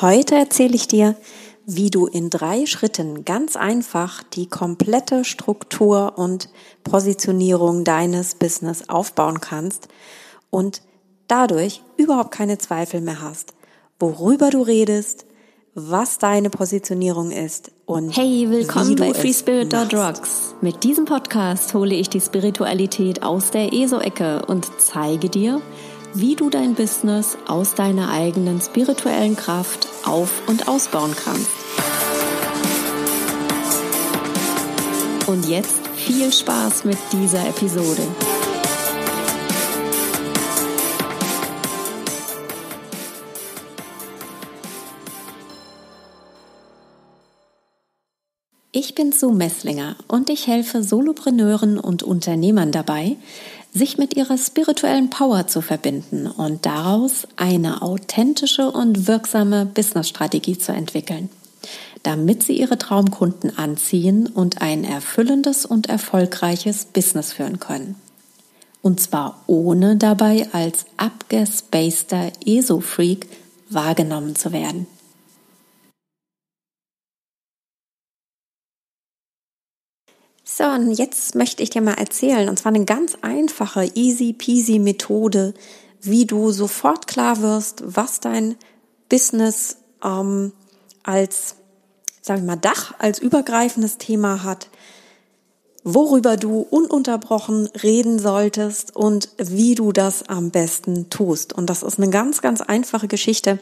Heute erzähle ich dir, wie du in drei Schritten ganz einfach die komplette Struktur und Positionierung deines Business aufbauen kannst und dadurch überhaupt keine Zweifel mehr hast, worüber du redest, was deine Positionierung ist und Hey, willkommen bei FreeSpirit.rocks. Mit diesem Podcast hole ich die Spiritualität aus der ESO-Ecke und zeige dir, wie du dein Business aus deiner eigenen spirituellen Kraft auf- und ausbauen kannst. Und jetzt viel Spaß mit dieser Episode. Ich bin Sue Messlinger und ich helfe Solopreneuren und Unternehmern dabei, sich mit ihrer spirituellen Power zu verbinden und daraus eine authentische und wirksame Businessstrategie zu entwickeln, damit sie ihre Traumkunden anziehen und ein erfüllendes und erfolgreiches Business führen können. Und zwar ohne dabei als abgespaceter ESO-Freak wahrgenommen zu werden. So, und jetzt möchte ich dir mal erzählen, und zwar eine ganz einfache, easy peasy Methode, wie du sofort klar wirst, was dein Business ähm, als, sagen wir mal, Dach, als übergreifendes Thema hat, worüber du ununterbrochen reden solltest und wie du das am besten tust. Und das ist eine ganz, ganz einfache Geschichte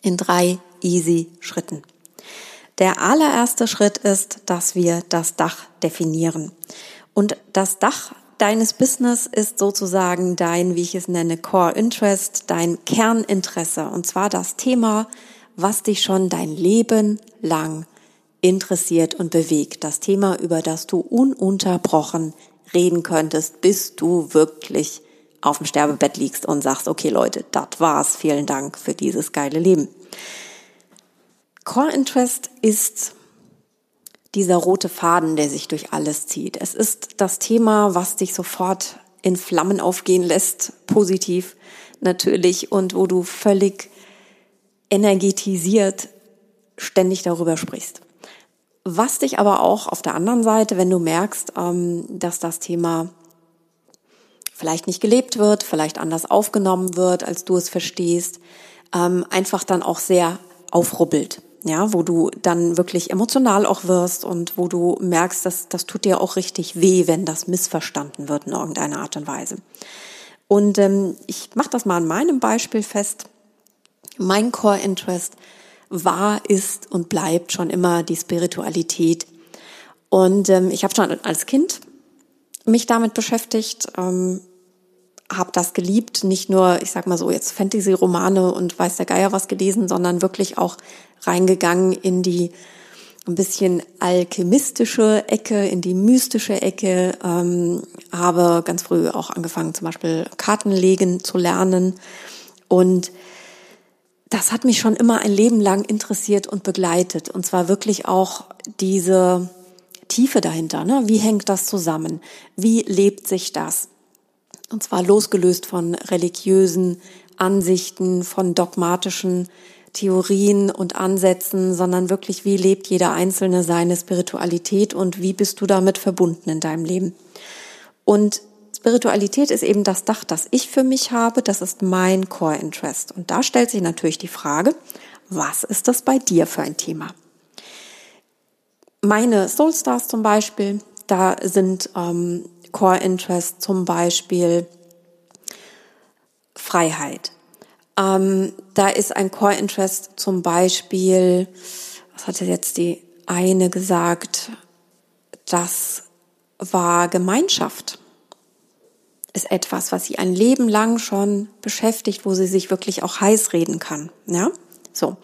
in drei easy Schritten. Der allererste Schritt ist, dass wir das Dach definieren. Und das Dach deines Business ist sozusagen dein, wie ich es nenne, Core Interest, dein Kerninteresse. Und zwar das Thema, was dich schon dein Leben lang interessiert und bewegt. Das Thema, über das du ununterbrochen reden könntest, bis du wirklich auf dem Sterbebett liegst und sagst, okay Leute, das war's. Vielen Dank für dieses geile Leben. Core Interest ist dieser rote Faden, der sich durch alles zieht. Es ist das Thema, was dich sofort in Flammen aufgehen lässt, positiv natürlich, und wo du völlig energetisiert ständig darüber sprichst. Was dich aber auch auf der anderen Seite, wenn du merkst, ähm, dass das Thema vielleicht nicht gelebt wird, vielleicht anders aufgenommen wird, als du es verstehst, ähm, einfach dann auch sehr aufrubbelt ja, wo du dann wirklich emotional auch wirst und wo du merkst, dass das tut dir auch richtig weh, wenn das missverstanden wird in irgendeiner Art und Weise. Und ähm, ich mache das mal an meinem Beispiel fest. Mein Core Interest war, ist und bleibt schon immer die Spiritualität. Und ähm, ich habe schon als Kind mich damit beschäftigt, ähm, habe das geliebt, nicht nur, ich sag mal so, jetzt Fantasy-Romane und weiß der Geier was gelesen, sondern wirklich auch reingegangen in die ein bisschen alchemistische Ecke, in die mystische Ecke, ähm, habe ganz früh auch angefangen, zum Beispiel Kartenlegen zu lernen. Und das hat mich schon immer ein Leben lang interessiert und begleitet. Und zwar wirklich auch diese Tiefe dahinter. Ne? Wie hängt das zusammen? Wie lebt sich das? Und zwar losgelöst von religiösen Ansichten, von dogmatischen Theorien und Ansätzen, sondern wirklich, wie lebt jeder Einzelne seine Spiritualität und wie bist du damit verbunden in deinem Leben. Und Spiritualität ist eben das Dach, das ich für mich habe, das ist mein Core Interest. Und da stellt sich natürlich die Frage, was ist das bei dir für ein Thema? Meine Soul Stars zum Beispiel, da sind ähm, Core Interest zum Beispiel Freiheit. Ähm, da ist ein Core Interest zum Beispiel, was hatte jetzt die eine gesagt, das war Gemeinschaft. Ist etwas, was sie ein Leben lang schon beschäftigt, wo sie sich wirklich auch heiß reden kann. Ja? So.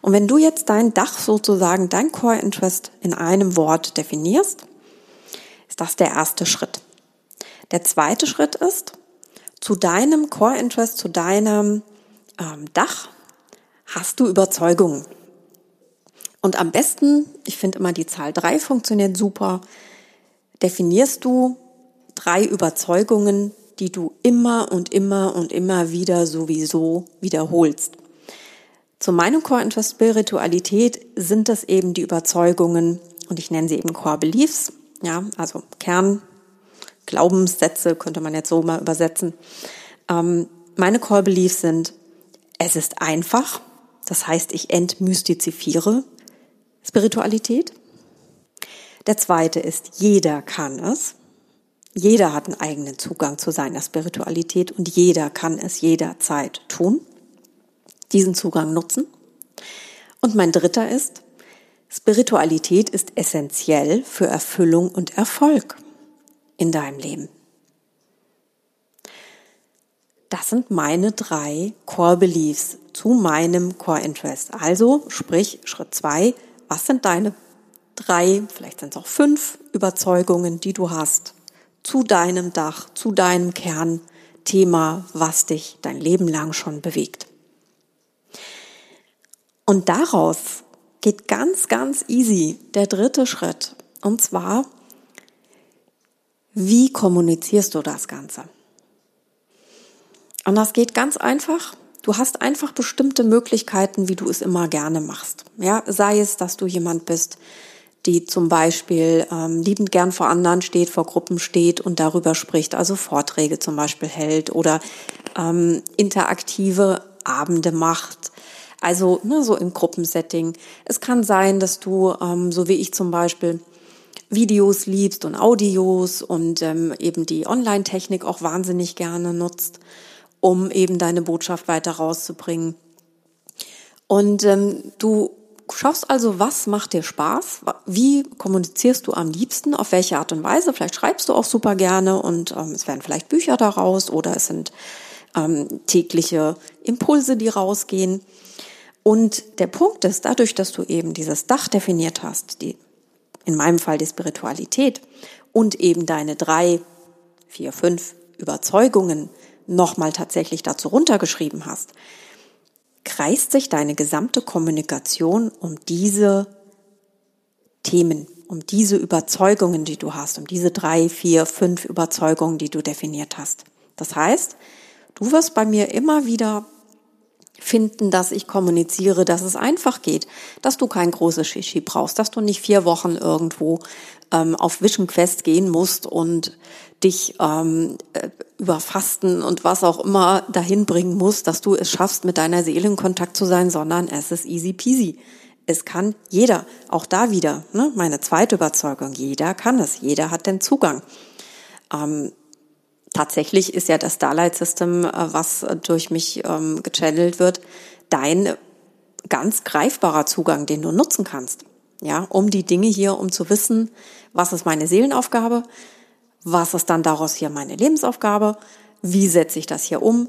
Und wenn du jetzt dein Dach sozusagen, dein Core Interest in einem Wort definierst, ist das der erste Schritt. Der zweite Schritt ist, zu deinem Core Interest, zu deinem ähm, Dach hast du Überzeugungen. Und am besten, ich finde immer die Zahl drei funktioniert super, definierst du drei Überzeugungen, die du immer und immer und immer wieder sowieso wiederholst. zu meinem Core Interest Spiritualität sind das eben die Überzeugungen und ich nenne sie eben Core Beliefs, ja, also Kern Glaubenssätze könnte man jetzt so mal übersetzen. Ähm, meine Core Beliefs sind, es ist einfach, das heißt, ich entmystizifiere Spiritualität. Der zweite ist, jeder kann es. Jeder hat einen eigenen Zugang zu seiner Spiritualität und jeder kann es jederzeit tun. Diesen Zugang nutzen. Und mein dritter ist, Spiritualität ist essentiell für Erfüllung und Erfolg in deinem Leben. Das sind meine drei Core Beliefs zu meinem Core Interest. Also sprich Schritt zwei, was sind deine drei, vielleicht sind es auch fünf Überzeugungen, die du hast zu deinem Dach, zu deinem Kernthema, was dich dein Leben lang schon bewegt. Und daraus geht ganz, ganz easy der dritte Schritt. Und zwar, wie kommunizierst du das Ganze? Und das geht ganz einfach. Du hast einfach bestimmte Möglichkeiten, wie du es immer gerne machst. Ja, sei es, dass du jemand bist, die zum Beispiel ähm, liebend gern vor anderen steht, vor Gruppen steht und darüber spricht, also Vorträge zum Beispiel hält oder ähm, interaktive Abende macht. Also ne, so im Gruppensetting. Es kann sein, dass du, ähm, so wie ich zum Beispiel, Videos liebst und Audios und ähm, eben die Online-Technik auch wahnsinnig gerne nutzt, um eben deine Botschaft weiter rauszubringen. Und ähm, du schaust also, was macht dir Spaß? Wie kommunizierst du am liebsten? Auf welche Art und Weise? Vielleicht schreibst du auch super gerne und ähm, es werden vielleicht Bücher daraus oder es sind ähm, tägliche Impulse, die rausgehen. Und der Punkt ist, dadurch, dass du eben dieses Dach definiert hast, die, in meinem Fall die Spiritualität und eben deine drei, vier, fünf Überzeugungen nochmal tatsächlich dazu runtergeschrieben hast, kreist sich deine gesamte Kommunikation um diese Themen, um diese Überzeugungen, die du hast, um diese drei, vier, fünf Überzeugungen, die du definiert hast. Das heißt, du wirst bei mir immer wieder finden, dass ich kommuniziere, dass es einfach geht, dass du kein großes Shishi brauchst, dass du nicht vier Wochen irgendwo ähm, auf Vision Quest gehen musst und dich ähm, äh, über Fasten und was auch immer dahin bringen musst, dass du es schaffst, mit deiner Seele in Kontakt zu sein, sondern es ist easy peasy. Es kann jeder, auch da wieder, ne, meine zweite Überzeugung, jeder kann es, jeder hat den Zugang. Ähm, tatsächlich ist ja das Starlight System, äh, was durch mich ähm, gechannelt wird, dein ganz greifbarer Zugang, den du nutzen kannst. Ja, um die Dinge hier, um zu wissen, was ist meine Seelenaufgabe, was ist dann daraus hier meine Lebensaufgabe, wie setze ich das hier um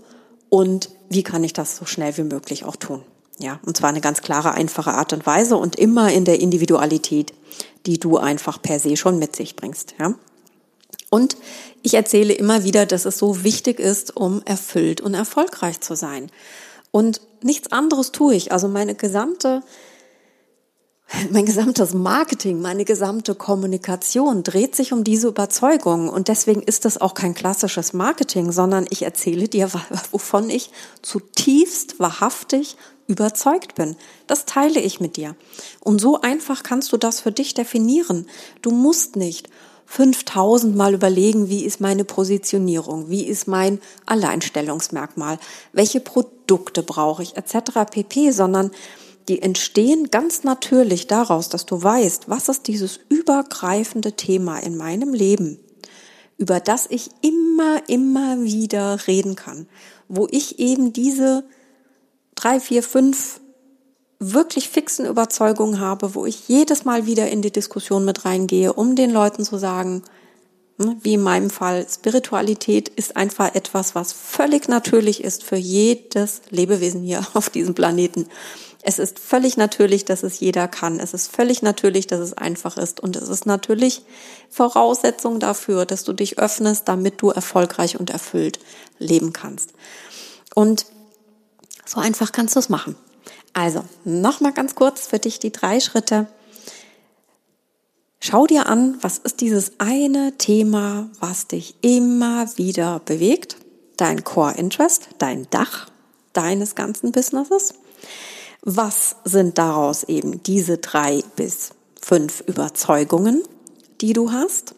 und wie kann ich das so schnell wie möglich auch tun. Ja, und zwar eine ganz klare, einfache Art und Weise und immer in der Individualität, die du einfach per se schon mit sich bringst. Ja. Und ich erzähle immer wieder, dass es so wichtig ist, um erfüllt und erfolgreich zu sein. Und nichts anderes tue ich. Also meine gesamte, mein gesamtes Marketing, meine gesamte Kommunikation dreht sich um diese Überzeugung. Und deswegen ist das auch kein klassisches Marketing, sondern ich erzähle dir, wovon ich zutiefst wahrhaftig überzeugt bin. Das teile ich mit dir. Und so einfach kannst du das für dich definieren. Du musst nicht 5000 Mal überlegen, wie ist meine Positionierung, wie ist mein Alleinstellungsmerkmal, welche Produkte brauche ich etc. pp, sondern die entstehen ganz natürlich daraus, dass du weißt, was ist dieses übergreifende Thema in meinem Leben, über das ich immer, immer wieder reden kann, wo ich eben diese drei, vier, fünf wirklich fixen Überzeugungen habe, wo ich jedes Mal wieder in die Diskussion mit reingehe, um den Leuten zu sagen, ne, wie in meinem Fall, Spiritualität ist einfach etwas, was völlig natürlich ist für jedes Lebewesen hier auf diesem Planeten. Es ist völlig natürlich, dass es jeder kann. Es ist völlig natürlich, dass es einfach ist. Und es ist natürlich Voraussetzung dafür, dass du dich öffnest, damit du erfolgreich und erfüllt leben kannst. Und so einfach kannst du es machen. Also, nochmal ganz kurz für dich die drei Schritte. Schau dir an, was ist dieses eine Thema, was dich immer wieder bewegt? Dein Core Interest, dein Dach deines ganzen Businesses. Was sind daraus eben diese drei bis fünf Überzeugungen, die du hast?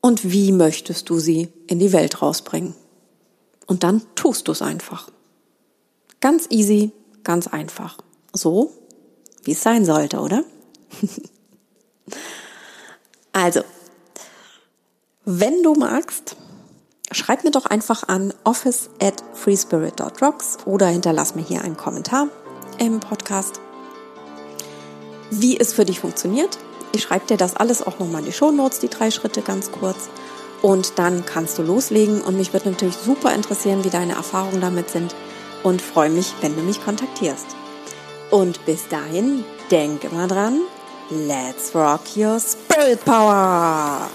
Und wie möchtest du sie in die Welt rausbringen? Und dann tust du es einfach. Ganz easy, ganz einfach. So, wie es sein sollte, oder? also, wenn du magst, schreib mir doch einfach an office at freespirit.rocks oder hinterlass mir hier einen Kommentar im Podcast, wie es für dich funktioniert. Ich schreibe dir das alles auch nochmal in die Shownotes, die drei Schritte ganz kurz. Und dann kannst du loslegen. Und mich würde natürlich super interessieren, wie deine Erfahrungen damit sind. Und freue mich, wenn du mich kontaktierst. Und bis dahin, denk immer dran, let's rock your spirit power!